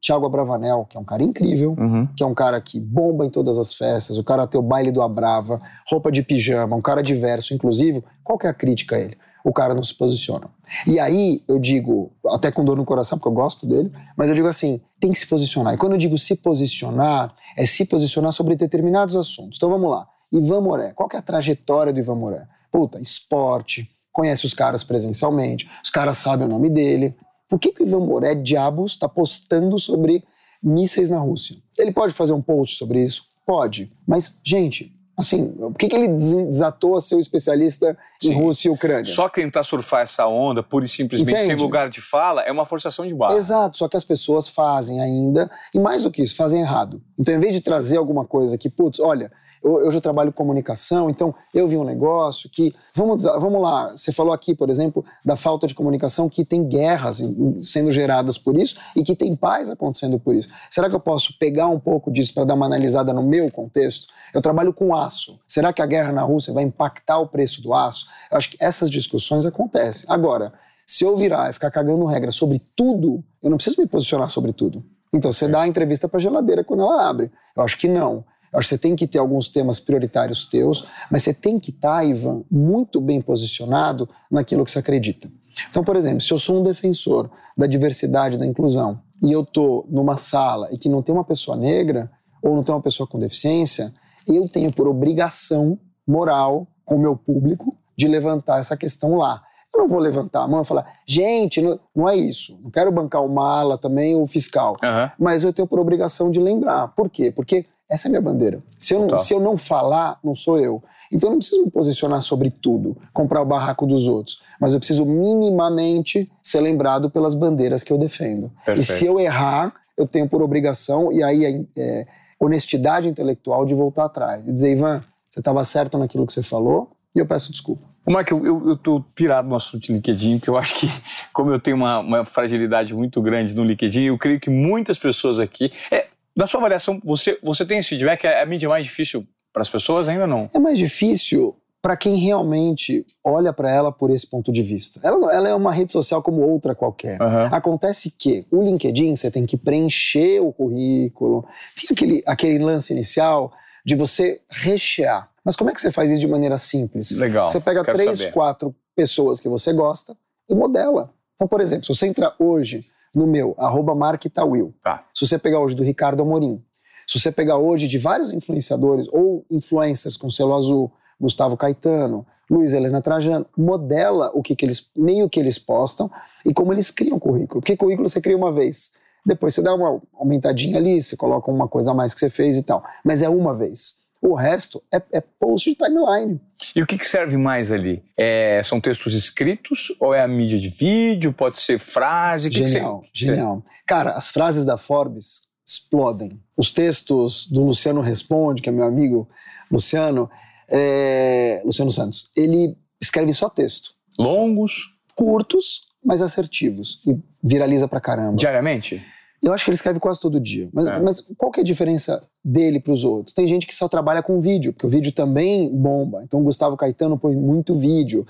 Thiago Abravanel, que é um cara incrível, uhum. que é um cara que bomba em todas as festas, o cara tem o baile do Abrava, roupa de pijama, um cara diverso, inclusive. Qual que é a crítica a ele? O cara não se posiciona. E aí eu digo, até com dor no coração, porque eu gosto dele, mas eu digo assim: tem que se posicionar. E quando eu digo se posicionar, é se posicionar sobre determinados assuntos. Então vamos lá. Ivan Moré, qual que é a trajetória do Ivan Moré? puta, esporte, conhece os caras presencialmente, os caras sabem o nome dele. Por que, que o Ivan Moré, diabos, está postando sobre mísseis na Rússia? Ele pode fazer um post sobre isso? Pode. Mas, gente, assim, por que, que ele desatou a ser um especialista Sim. em Rússia e Ucrânia? Só tentar surfar essa onda, pura e simplesmente, Entende? sem lugar de fala, é uma forçação de barra. Exato, só que as pessoas fazem ainda, e mais do que isso, fazem errado. Então, em vez de trazer alguma coisa que, putz, olha, eu, eu já trabalho comunicação, então eu vi um negócio que. Vamos, vamos lá, você falou aqui, por exemplo, da falta de comunicação, que tem guerras sendo geradas por isso e que tem paz acontecendo por isso. Será que eu posso pegar um pouco disso para dar uma analisada no meu contexto? Eu trabalho com aço. Será que a guerra na Rússia vai impactar o preço do aço? Eu acho que essas discussões acontecem. Agora, se eu virar e ficar cagando regra sobre tudo, eu não preciso me posicionar sobre tudo. Então, você dá a entrevista para a geladeira quando ela abre. Eu acho que não. Acho que você tem que ter alguns temas prioritários teus, mas você tem que estar, tá, Ivan, muito bem posicionado naquilo que você acredita. Então, por exemplo, se eu sou um defensor da diversidade, da inclusão, e eu estou numa sala e que não tem uma pessoa negra, ou não tem uma pessoa com deficiência, eu tenho por obrigação moral com o meu público de levantar essa questão lá. Eu não vou levantar a mão e falar, gente, não, não é isso. Não quero bancar o mala também, o fiscal. Uhum. Mas eu tenho por obrigação de lembrar. Por quê? Porque essa é a minha bandeira. Se eu, não, se eu não falar, não sou eu. Então eu não preciso me posicionar sobre tudo, comprar o barraco dos outros. Mas eu preciso minimamente ser lembrado pelas bandeiras que eu defendo. Perfeito. E se eu errar, eu tenho por obrigação, e aí é, é honestidade intelectual de voltar atrás. E dizer, Ivan, você estava certo naquilo que você falou, e eu peço desculpa. O Mark, eu, eu, eu tô pirado no assunto de LinkedIn, que eu acho que, como eu tenho uma, uma fragilidade muito grande no LinkedIn, eu creio que muitas pessoas aqui. É, na sua avaliação, você, você tem esse feedback? É a mídia mais difícil para as pessoas ainda não? É mais difícil para quem realmente olha para ela por esse ponto de vista. Ela, ela, é uma rede social como outra qualquer. Uhum. Acontece que o LinkedIn você tem que preencher o currículo, tem aquele, aquele lance inicial de você rechear. Mas como é que você faz isso de maneira simples? Legal. Você pega três, saber. quatro pessoas que você gosta e modela. Então, por exemplo, se você entrar hoje no meu, arroba Mark Tawil. Tá. Se você pegar hoje do Ricardo Amorim, se você pegar hoje de vários influenciadores ou influencers com selo azul, Gustavo Caetano, Luiz Helena Trajano, modela o que, que eles, meio que eles postam e como eles criam o currículo. Porque currículo você cria uma vez. Depois você dá uma aumentadinha ali, você coloca uma coisa a mais que você fez e tal. Mas é uma vez. O resto é, é post de timeline. E o que, que serve mais ali? É, são textos escritos ou é a mídia de vídeo? Pode ser frase? Genial, que que genial. Cara, as frases da Forbes explodem. Os textos do Luciano Responde, que é meu amigo Luciano, é, Luciano Santos, ele escreve só texto. Longos? Curtos, mas assertivos. E viraliza pra caramba. Diariamente? Eu acho que ele escreve quase todo dia. Mas, É. mas qual que é a diferença dele para os outros? Tem gente que só trabalha com vídeo, porque o vídeo também bomba. Então o Gustavo Caetano põe muito vídeo.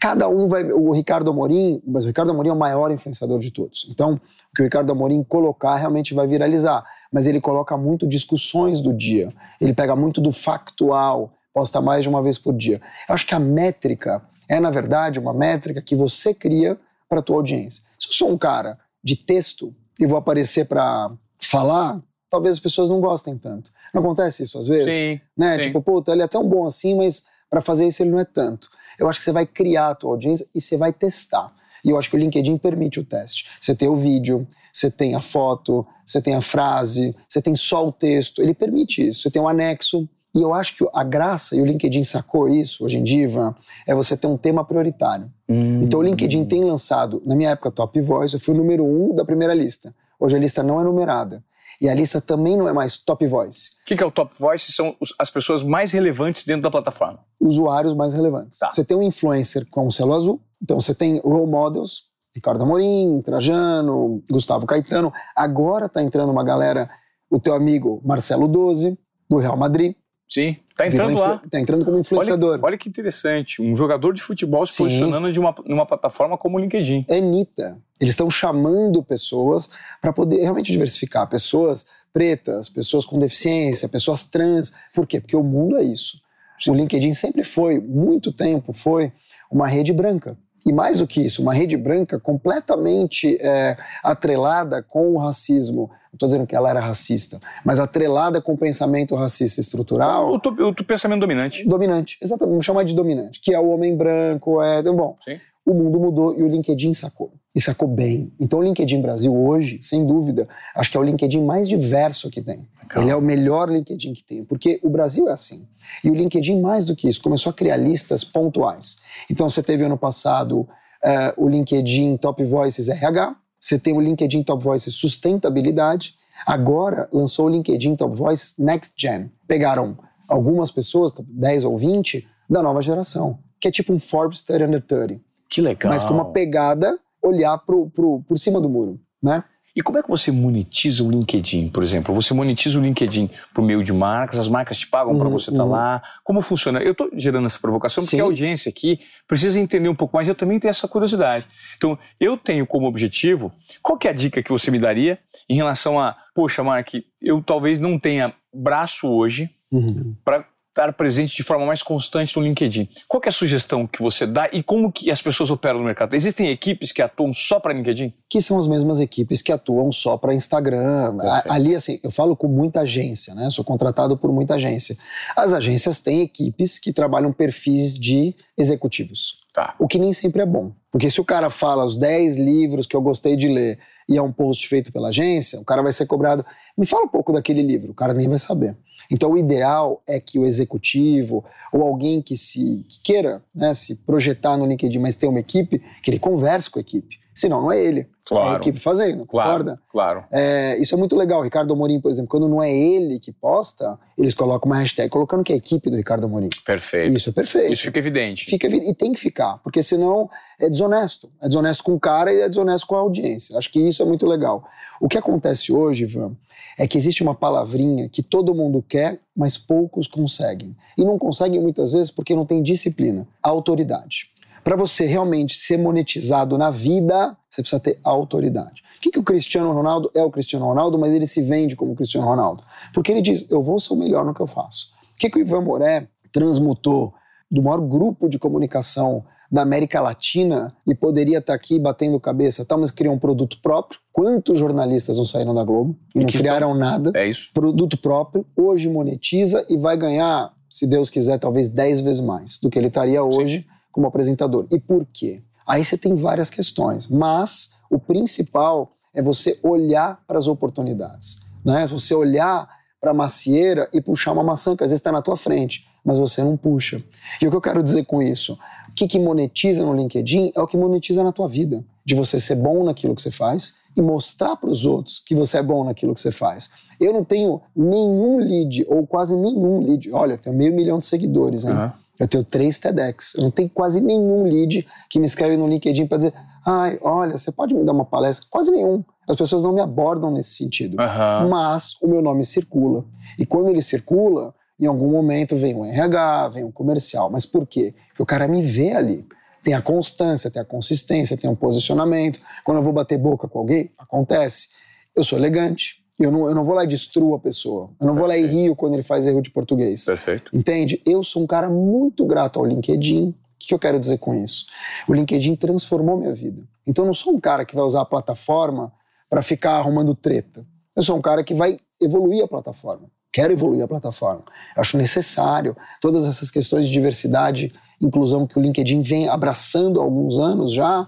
Cada um vai. O Ricardo Amorim, mas o Ricardo Amorim é o maior influenciador de todos. Então, o que o Ricardo Amorim colocar realmente vai viralizar. Mas ele coloca muito discussões do dia. Ele pega muito do factual, posta mais de uma vez por dia. Eu acho que a métrica é, na verdade, uma métrica que você cria para a tua audiência. Se eu sou um cara de texto e vou aparecer para falar, talvez as pessoas não gostem tanto. Não acontece isso às vezes? Sim. né? sim. Tipo, puta, ele é tão bom assim, mas para fazer isso ele não é tanto. Eu acho que você vai criar a tua audiência e você vai testar. E eu acho que o LinkedIn permite o teste. Você tem o vídeo, você tem a foto, você tem a frase, você tem só o texto. Ele permite isso. Você tem um anexo. E eu acho que a graça, e o LinkedIn sacou isso hoje em dia, Ivan, é você ter um tema prioritário. Hum. Então o LinkedIn tem lançado, na minha época, Top Voice, eu fui o número um da primeira lista. Hoje a lista não é numerada. E a lista também não é mais Top Voice. O que, que é o Top Voice? São as pessoas mais relevantes dentro da plataforma. Usuários mais relevantes. Tá. Você tem um influencer com o selo azul, então você tem role models, Ricardo Amorim, Trajano, Gustavo Caetano. Agora tá entrando uma galera, o teu amigo Marcelo Doze, do Real Madrid. Sim. Tá entrando lá. Tá entrando como influenciador. Olha que interessante. Um jogador de futebol se Sim. posicionando de uma, numa plataforma como o LinkedIn. é nita. Eles estão chamando pessoas para poder realmente diversificar. Pessoas pretas, pessoas com deficiência, pessoas trans. Por quê? Porque o mundo é isso. O LinkedIn sempre foi, muito tempo, foi uma rede branca. E mais do que isso, uma rede branca completamente é, atrelada com o racismo. Não estou dizendo que ela era racista, mas atrelada com o pensamento racista estrutural O, tu- o tu pensamento dominante. dominante. Exatamente, vamos chamar de dominante, que é o homem branco, é. Bom, Sim. O mundo mudou e o LinkedIn sacou. E sacou bem. Então o LinkedIn Brasil hoje, sem dúvida, acho que é o LinkedIn mais diverso que tem. Legal. Ele é o melhor LinkedIn que tem, porque o Brasil é assim. E o LinkedIn, mais do que isso, começou a criar listas pontuais. Então você teve ano passado eh, o LinkedIn Top Voices RH, você tem o LinkedIn Top Voices Sustentabilidade, agora lançou o LinkedIn Top Voices Next Gen. Pegaram algumas pessoas, 10 ou 20, da nova geração, que é tipo um Forbes 30 Under 30, Que legal. mas com uma pegada olhar pro, pro, por cima do muro, né? E como é que você monetiza o LinkedIn, por exemplo? Você monetiza o LinkedIn por meio de marcas, as marcas te pagam para Uhum, você estar uhum. lá. Como funciona? Eu estou gerando essa provocação porque Sim. a audiência aqui precisa entender um pouco mais. Eu também tenho essa curiosidade. Então, eu tenho como objetivo, qual que é a dica que você me daria em relação a, poxa, Mark, eu talvez não tenha braço hoje Uhum. para estar presente de forma mais constante no LinkedIn. Qual é a sugestão que você dá e como que as pessoas operam no mercado? Existem equipes que atuam só para LinkedIn? que são as mesmas equipes que atuam só para Instagram. Perfeito. Ali, assim, eu falo com muita agência, né? Sou contratado por muita agência. As agências têm equipes que trabalham perfis de executivos, Tá. o que nem sempre é bom. Porque se o cara fala os 10 livros que eu gostei de ler e é um post feito pela agência, o cara vai ser cobrado. Me fala um pouco daquele livro, o cara nem vai saber. Então, o ideal é que o executivo ou alguém que se que queira né, se projetar no LinkedIn, mas ter uma equipe, que ele converse com a equipe. Senão, não é ele. É a equipe fazendo, concorda? claro. É, isso é muito legal. O Ricardo Amorim, por exemplo, quando não é ele que posta, eles colocam uma hashtag colocando que é a equipe do Ricardo Amorim. Perfeito. Isso é perfeito. Isso fica evidente. Fica, e tem que ficar, porque senão é desonesto. É desonesto com o cara e é desonesto com a audiência. Acho que isso é muito legal. O que acontece hoje, Ivan, é que existe uma palavrinha que todo mundo quer, mas poucos conseguem. E não conseguem muitas vezes porque não tem disciplina. Autoridade. Para você realmente ser monetizado na vida, você precisa ter autoridade. O que, que o Cristiano Ronaldo é o Cristiano Ronaldo, mas ele se vende como Cristiano Ronaldo? Porque ele diz: eu vou ser o melhor no que eu faço. O que, que o Ivan Moré transmutou do maior grupo de comunicação da América Latina e poderia estar aqui batendo cabeça, tá, mas criou um produto próprio. Quantos jornalistas não saíram da Globo e, E não criaram nada? É isso? Produto próprio, hoje monetiza e vai ganhar, se Deus quiser, talvez 10 vezes mais do que ele estaria hoje como apresentador. E por quê? Aí você tem várias questões, mas o principal é você olhar para as oportunidades. Né? Você olhar para a macieira e puxar uma maçã que às vezes está na tua frente, mas você não puxa. E o que eu quero dizer com isso? O que, que monetiza no LinkedIn é o que monetiza na tua vida. De você ser bom naquilo que você faz e mostrar para os outros que você é bom naquilo que você faz. Eu não tenho nenhum lead, ou quase nenhum lead. Olha, eu tenho meio milhão de seguidores, hein? Aham. Eu tenho três TEDx. Eu não tenho quase nenhum lead que me escreve no LinkedIn para dizer: ai, olha, você pode me dar uma palestra? Quase nenhum. As pessoas não me abordam nesse sentido. Aham. Mas o meu nome circula. E quando ele circula, em algum momento vem um RH, vem um comercial. Mas por quê? Porque o cara me vê ali. Tem a constância, tem a consistência, tem um posicionamento. Quando eu vou bater boca com alguém, acontece. Eu sou elegante. Eu não, eu não vou lá e destruo a pessoa. Eu não vou lá e Perfeito. rio quando ele faz erro de português. Perfeito. Entende? Eu sou um cara muito grato ao LinkedIn. O que que eu quero dizer com isso? O LinkedIn transformou minha vida. Então eu não sou um cara que vai usar a plataforma para ficar arrumando treta. Eu sou um cara que vai evoluir a plataforma. Quero evoluir a plataforma. Eu acho necessário todas essas questões de diversidade, inclusão que o LinkedIn vem abraçando há alguns anos já,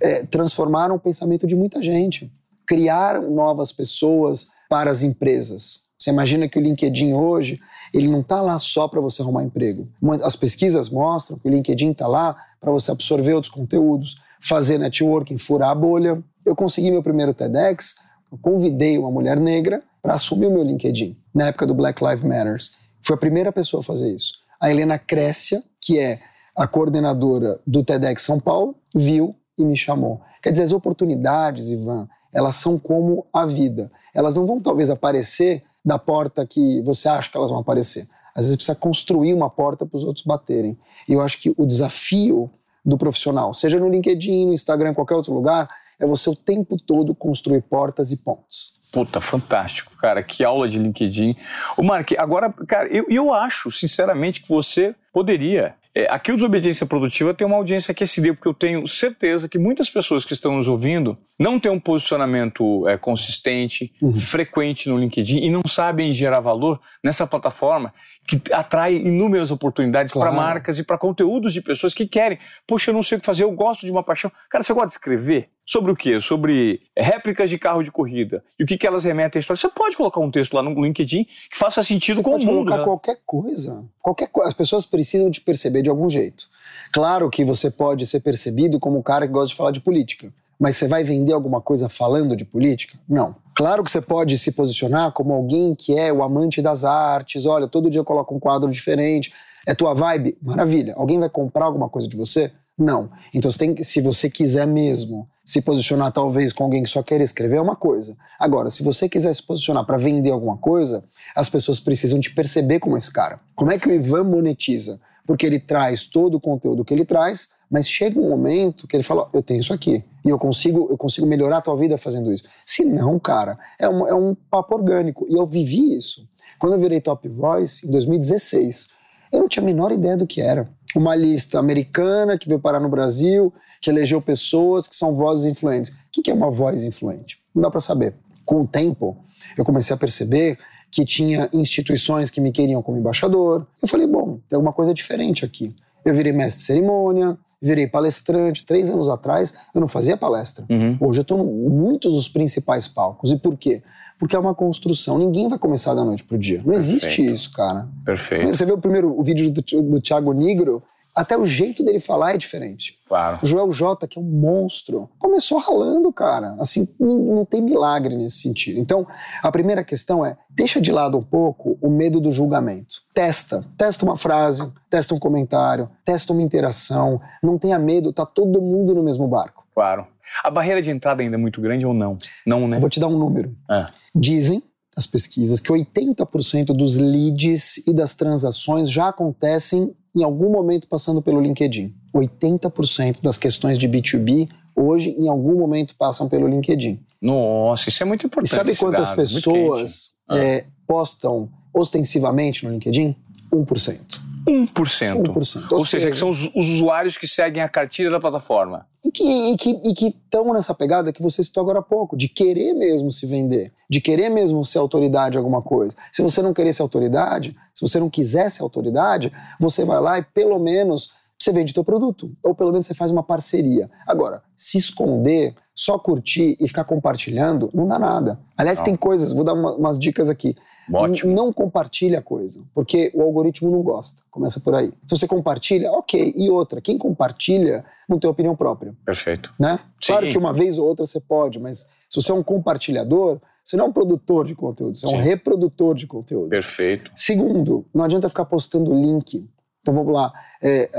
eh, transformaram o pensamento de muita gente. Criaram novas pessoas para as empresas. Você imagina que o LinkedIn hoje, ele não está lá só para você arrumar emprego. As pesquisas mostram que o LinkedIn está lá para você absorver outros conteúdos, fazer networking, furar a bolha. Eu consegui meu primeiro TEDx, eu convidei uma mulher negra para assumir o meu LinkedIn, na época do Black Lives Matters. Foi a primeira pessoa a fazer isso. A Helena Crécia, que é a coordenadora do TEDx São Paulo, viu e me chamou. Quer dizer, as oportunidades, Ivan, elas são como a vida. Elas não vão talvez aparecer da porta que você acha que elas vão aparecer. Às vezes precisa construir uma porta para os outros baterem. E eu acho que o desafio do profissional, seja no LinkedIn, no Instagram, em qualquer outro lugar, é você o tempo todo construir portas e pontes. Puta, fantástico, cara. Que aula de LinkedIn. O Mark, agora, cara, eu, eu acho, sinceramente, que você poderia. é, aqui o Desobediência Produtiva tem uma audiência aquecida, porque eu tenho certeza que muitas pessoas que estão nos ouvindo não têm um posicionamento é, consistente, Uhum. frequente no LinkedIn e não sabem gerar valor nessa plataforma que atrai inúmeras oportunidades para Claro. marcas e para conteúdos de pessoas que querem. Poxa, eu não sei o que fazer, eu gosto de uma paixão. Cara, você gosta de escrever? Sobre o quê? Sobre réplicas de carro de corrida. E o que, que elas remetem à história. Você pode colocar um texto lá no LinkedIn que faça sentido Você com pode o mundo. colocar né? qualquer coisa. Qualquer co- As pessoas precisam te perceber de algum jeito. Claro que você pode ser percebido como o cara que gosta de falar de política. Mas você vai vender alguma coisa falando de política? Não. Claro que você pode se posicionar como alguém que é o amante das artes. Olha, todo dia eu coloco um quadro diferente. É tua vibe? Maravilha. Alguém vai comprar alguma coisa de você? Não. Então, você tem que, se você quiser mesmo se posicionar, talvez, com alguém que só quer escrever, é uma coisa. Agora, se você quiser se posicionar para vender alguma coisa, as pessoas precisam te perceber como esse cara. Como é que o Ivan monetiza? Porque ele traz todo o conteúdo que ele traz, mas chega um momento que ele fala: "Ó, eu tenho isso aqui e eu consigo, eu consigo melhorar a tua vida fazendo isso. Se não, cara, é um, é um papo orgânico. E eu vivi isso. Quando eu virei Top Voice, em 2016, eu não tinha a menor ideia do que era. Uma lista americana que veio parar no Brasil, que elegeu pessoas que são vozes influentes. O que que é uma voz influente? Não dá para saber. Com o tempo, eu comecei a perceber que tinha instituições que me queriam como embaixador. Eu falei, bom, tem alguma coisa diferente aqui. Eu virei mestre de cerimônia, virei palestrante. Três anos atrás, eu não fazia palestra. Uhum. Hoje eu estou em muitos dos principais palcos. E por quê? Porque é uma construção. Ninguém vai começar da noite pro dia. Não existe Perfeito. isso, cara. Perfeito. Você vê o primeiro o vídeo do, do Thiago Negro, até o jeito dele falar é diferente. Claro. O Joel J, que é um monstro, começou ralando, cara. Assim, não, tem milagre nesse sentido. Então, a primeira questão é: deixa de lado um pouco o medo do julgamento. Testa. Testa uma frase, testa um comentário, testa uma interação. Não tenha medo, tá todo mundo no mesmo barco. Claro. A barreira de entrada ainda é muito grande ou não? Não, né? Eu vou te dar um número. É. Dizem as pesquisas que 80% dos leads e das transações já acontecem em algum momento passando pelo LinkedIn. 80% das questões de B2B hoje em algum momento passam pelo LinkedIn. Nossa, isso é muito E importante. sabe esse quantas dado, pessoas quente. é, postam ostensivamente no LinkedIn? 1%. 1%. 1%. Ou, seja, que são os, os usuários que seguem a cartilha da plataforma. E que e estão nessa pegada que você citou agora há pouco, de querer mesmo se vender, de querer mesmo ser autoridade em alguma coisa. Se você não querer ser autoridade, se você não quiser ser autoridade, você vai lá e pelo menos você vende teu produto, ou pelo menos você faz uma parceria. Agora, se esconder, só curtir e ficar compartilhando, não dá nada. Aliás, Não. tem coisas, vou dar uma- umas dicas aqui. Ótimo. Não compartilha a coisa, porque o algoritmo não gosta. Começa por aí. Se você compartilha, ok. E outra, quem compartilha não tem opinião própria, Perfeito. né? Sim. Claro que uma vez ou outra você pode, mas se você é um compartilhador, você não é um produtor de conteúdo, você é um Sim. reprodutor de conteúdo. Perfeito. Segundo, não adianta ficar postando link. Então vamos lá, é,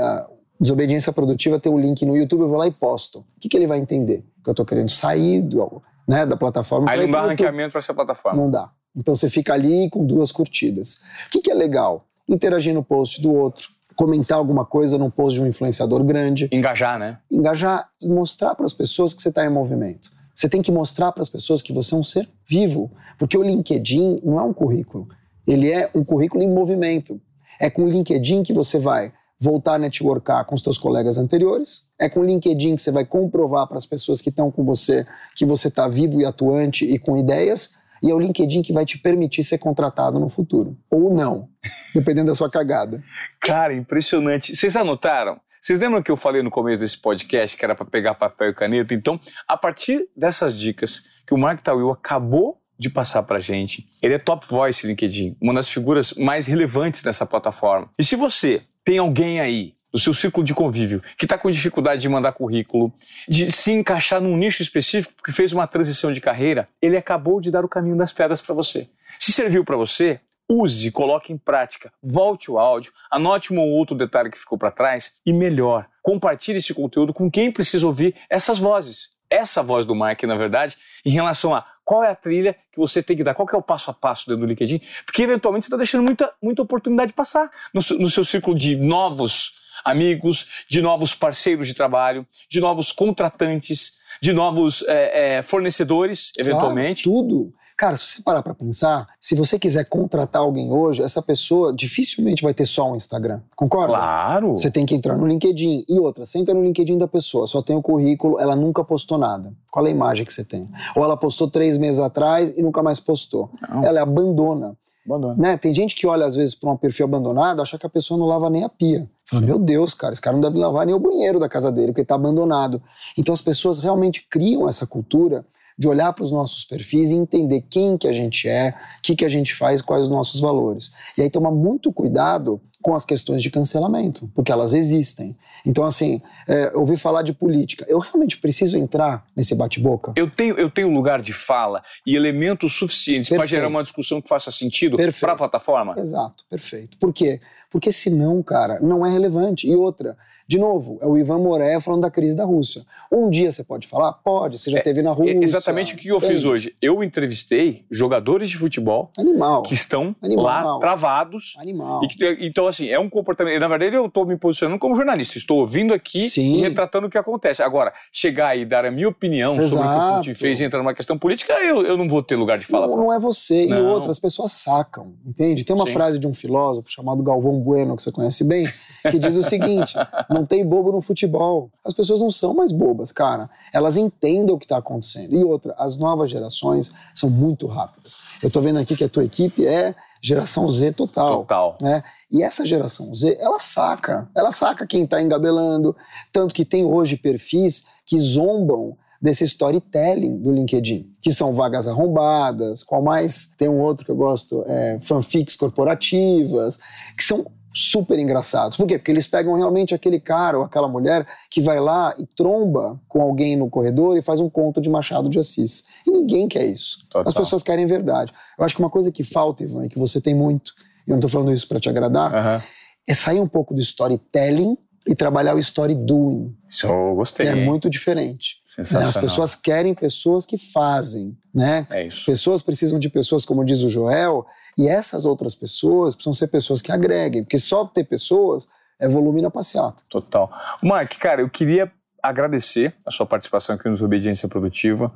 desobediência produtiva tem um link no YouTube, eu vou lá e posto. O que, que ele vai entender? Que eu estou querendo sair do né, da plataforma. Aí não dá ranqueamento para essa plataforma. Não dá. Então você fica ali com duas curtidas. O que, que é legal? Interagir no post do outro, comentar alguma coisa num post de um influenciador grande. Engajar, né? Engajar e mostrar para as pessoas que você está em movimento. Você tem que mostrar para as pessoas que você é um ser vivo, porque o LinkedIn não é um currículo, ele é um currículo em movimento. É com o LinkedIn que você vai voltar a networkar com os seus colegas anteriores. É com o LinkedIn que você vai comprovar para as pessoas que estão com você que você está vivo e atuante e com ideias. E é o LinkedIn que vai te permitir ser contratado no futuro. Ou não, dependendo da sua cagada. Cara, impressionante. Vocês anotaram? Vocês lembram que eu falei no começo desse podcast que era para pegar papel e caneta? Então, a partir dessas dicas que o Mark Tawil acabou de passar para gente, ele é top voice LinkedIn, uma das figuras mais relevantes dessa plataforma. E se você tem alguém aí do seu círculo de convívio que está com dificuldade de mandar currículo, de se encaixar num nicho específico, que fez uma transição de carreira, ele acabou de dar o caminho das pedras para você. Se serviu para você, use, coloque em prática, volte o áudio, anote um ou outro detalhe que ficou para trás e melhor, compartilhe esse conteúdo com quem precisa ouvir essas vozes. Essa voz do Mike, na verdade, em relação a qual é a trilha que você tem que dar, qual é o passo a passo dentro do LinkedIn, porque eventualmente você está deixando muita, muita oportunidade passar no, no seu círculo de novos amigos, de novos parceiros de trabalho, de novos contratantes, de novos é, é, fornecedores, eventualmente. Claro, tudo. Cara, se você parar para pensar, se você quiser contratar alguém hoje, essa pessoa dificilmente vai ter só um Instagram. Concorda? Claro. Você tem que entrar no LinkedIn. E outra, você entra no LinkedIn da pessoa, só tem o currículo, ela nunca postou nada. Qual é a imagem que você tem? Ou ela postou três meses atrás e nunca mais postou. Não. Ela abandona. Abandona. Né? Tem gente que olha, às vezes, para um perfil abandonado, acha que a pessoa não lava nem a pia. Fala, meu Deus, cara, esse cara não deve lavar nem o banheiro da casa dele, porque está abandonado. Então as pessoas realmente criam essa cultura de olhar para os nossos perfis e entender quem que a gente é, o que, que a gente faz, quais os nossos valores. E aí tomar muito cuidado com as questões de cancelamento, porque elas existem. Então, assim, é, ouvi falar de política. Eu realmente preciso entrar nesse bate-boca? Eu tenho, eu tenho lugar de fala e elementos suficientes para gerar uma discussão que faça sentido para a plataforma? Exato, perfeito. Por quê? Porque senão, cara, não é relevante. E outra, de novo, é o Ivan Moré falando da crise da Rússia. Um dia você pode falar? Pode, você já é, teve na Rússia. exatamente o que eu fiz hoje. Eu entrevistei jogadores de futebol Animal. que estão Animal. lá travados. Animal. Que, então, assim, é um comportamento. Na verdade, eu estou me posicionando como jornalista. Estou ouvindo aqui Sim. e retratando o que acontece. Agora, chegar e dar a minha opinião Exato. sobre o que o Putin fez e entrar numa questão política, eu, eu não vou ter lugar de fala. Não, não é você. Não. E outras pessoas sacam, entende? Tem uma Sim. frase de um filósofo chamado Galvão Bueno, que você conhece bem, que diz o seguinte: não tem bobo no futebol. As pessoas não são mais bobas, cara. Elas entendem o que está acontecendo. E outra, as novas gerações são muito rápidas. Eu estou vendo aqui que a tua equipe é geração Z total. Total. Né? E essa geração Z, ela saca. Ela saca quem está engabelando. Tanto que tem hoje perfis que zombam desse storytelling do LinkedIn, que são vagas arrombadas, qual mais tem um outro que eu gosto, é, fanfics corporativas, que são super engraçados. Por quê? Porque eles pegam realmente aquele cara ou aquela mulher que vai lá e tromba com alguém no corredor e faz um conto de Machado de Assis. E ninguém quer isso. Total. As pessoas querem verdade. Eu acho que uma coisa que falta, Ivan, e que você tem muito, e eu não estou falando isso para te agradar, uhum. é sair um pouco do storytelling e trabalhar o story doing. Isso eu gostei. Que é muito diferente. Sensacional. As pessoas querem pessoas que fazem, né? É isso. Pessoas precisam de pessoas, como diz o Joel, e essas outras pessoas precisam ser pessoas que agreguem, porque só ter pessoas é volume na passeata. Total. Mark, cara, eu queria agradecer a sua participação aqui nos Obediência Produtiva.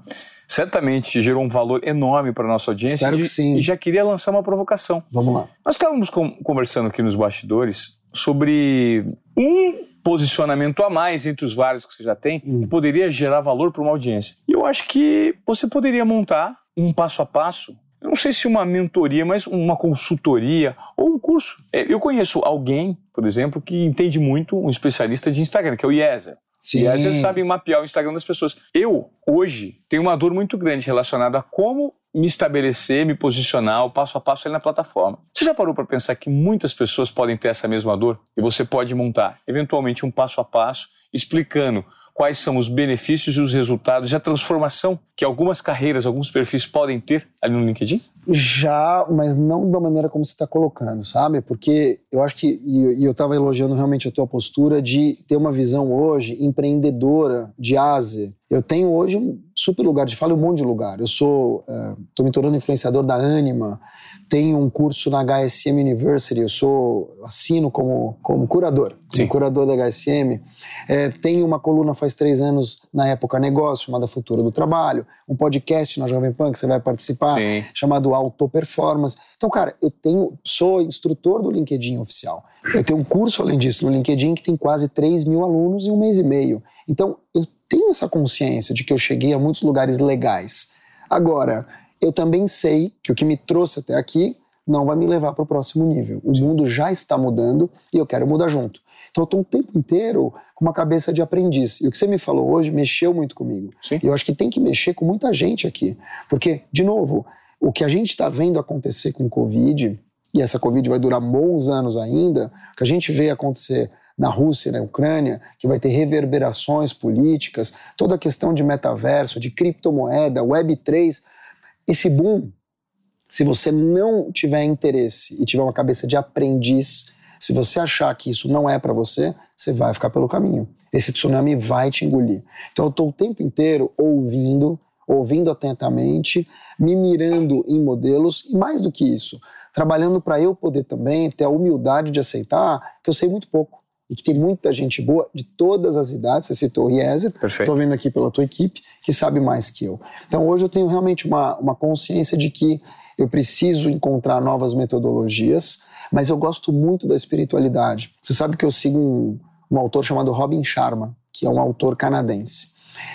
Certamente gerou um valor enorme para a nossa audiência. Espero e, que sim. E já queria lançar uma provocação. Vamos lá. Nós estávamos conversando aqui nos bastidores sobre um posicionamento a mais entre os vários que você já tem hum. que poderia gerar valor para uma audiência. E eu acho que você poderia montar um passo a passo eu não sei se uma mentoria, mas uma consultoria ou um curso. É, eu conheço alguém, por exemplo, que entende muito, um especialista de Instagram, que é o Ieser. Sim. E às vezes sabem mapear o Instagram das pessoas. Eu, hoje, tenho uma dor muito grande relacionada a como me estabelecer, me posicionar, o passo a passo ali na plataforma. Você já parou para pensar que muitas pessoas podem ter essa mesma dor? E você pode montar, eventualmente, um passo a passo explicando quais são os benefícios e os resultados e a transformação que algumas carreiras, alguns perfis podem ter ali no LinkedIn? Já, mas não da maneira como você está colocando, sabe? Porque eu acho que, e eu estava elogiando realmente a tua postura de ter uma visão hoje empreendedora de Ásia. Eu tenho hoje um super lugar de fala, um monte de lugar. Eu sou, estou uh, me tornando influenciador da Anima, tenho um curso na HSM University, eu sou assino como, como curador, como curador da HSM. É, tenho uma coluna faz três anos na época negócio, chamada Futuro do Trabalho, um podcast na Jovem Pan que você vai participar, Sim. chamado Auto Performance. Então, cara, eu tenho, sou instrutor do LinkedIn oficial. Eu tenho um curso, além disso, no LinkedIn que tem quase 3 mil alunos em um mês e meio. Então, eu tenho essa consciência de que eu cheguei a muitos lugares legais. Agora, eu também sei que o que me trouxe até aqui não vai me levar para o próximo nível. O mundo já está mudando e eu quero mudar junto. Então eu estou um tempo inteiro com uma cabeça de aprendiz. E o que você me falou hoje mexeu muito comigo. Sim. E eu acho que tem que mexer com muita gente aqui. Porque, de novo, o que a gente está vendo acontecer com o Covid, e essa Covid vai durar bons anos ainda, o que a gente vê acontecer na Rússia e na Ucrânia, que vai ter reverberações políticas, toda a questão de metaverso, de criptomoeda, Web3 esse boom, se você não tiver interesse e tiver uma cabeça de aprendiz, se você achar que isso não é para você, você vai ficar pelo caminho. Esse tsunami vai te engolir. Então eu estou o tempo inteiro ouvindo, ouvindo atentamente, me mirando em modelos e mais do que isso, trabalhando para eu poder também ter a humildade de aceitar que eu sei muito pouco e que tem muita gente boa de todas as idades. Você citou o Iezer, estou vendo aqui pela tua equipe, que sabe mais que eu. Então hoje eu tenho realmente uma, uma consciência de que eu preciso encontrar novas metodologias, mas eu gosto muito da espiritualidade. Você sabe que eu sigo um, um autor chamado Robin Sharma, que é um autor canadense.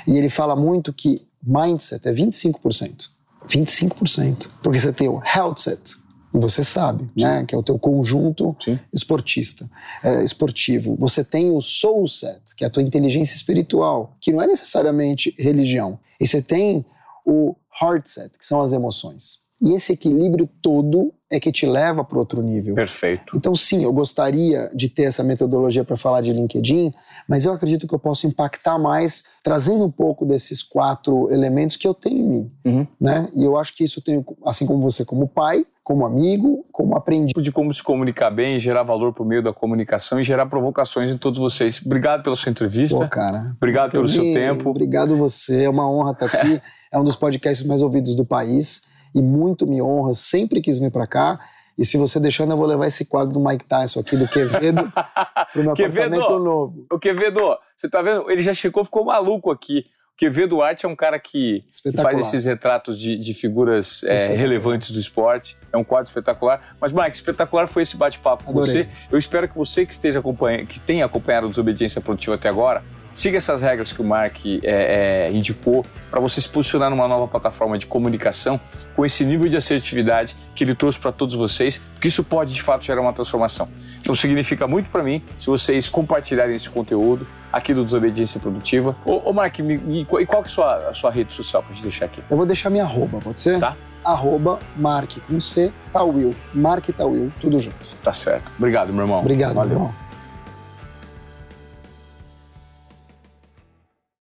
E ele fala muito que mindset é 25%. 25%. Porque você tem o health set, e você sabe, né? Que é o teu conjunto Sim. esportista, é, esportivo. Você tem o soul set, que é a tua inteligência espiritual, que não é necessariamente religião. E você tem o heart set, que são as emoções. E esse equilíbrio todo é que te leva para outro nível. Perfeito. Então, sim, eu gostaria de ter essa metodologia para falar de LinkedIn, mas eu acredito que eu posso impactar mais trazendo um pouco desses quatro elementos que eu tenho em mim. Uhum. Né? E eu acho que isso tem, assim como você, como pai, como amigo, como aprendiz. De como se comunicar bem, gerar valor por meio da comunicação e gerar provocações em todos vocês. Obrigado pela sua entrevista. Pô, cara. Obrigado pelo seu tempo. Obrigado você, é uma honra estar aqui. é um dos podcasts mais ouvidos do país e muito me honra, sempre quis vir para cá. E se você deixando, eu vou levar esse quadro do Mike Tyson aqui, do Quevedo, pro meu Quevedo, apartamento novo. O Quevedo, você tá vendo? Ele já chegou, ficou maluco aqui. O Quevedo Arte é um cara que, que faz esses retratos de, de figuras é, relevantes do esporte. É um quadro espetacular. Mas, Mike, espetacular foi esse bate-papo com você. Eu espero que você que esteja acompanhando, que tenha acompanhado a Desobediência Produtiva até agora, Siga essas regras que o Mark é, é, indicou para você se posicionar numa nova plataforma de comunicação com esse nível de assertividade que ele trouxe para todos vocês, porque isso pode de fato gerar uma transformação. Então significa muito para mim se vocês compartilharem esse conteúdo aqui do Desobediência Produtiva. Ô, ô Mark, me, me, e qual que é a sua, a sua rede social para gente deixar aqui? Eu vou deixar minha arroba, pode ser? Tá. Arroba Mark com C, Tawil. Mark Tawil, tudo junto. Tá certo. Obrigado, meu irmão. Obrigado, Valeu. meu irmão.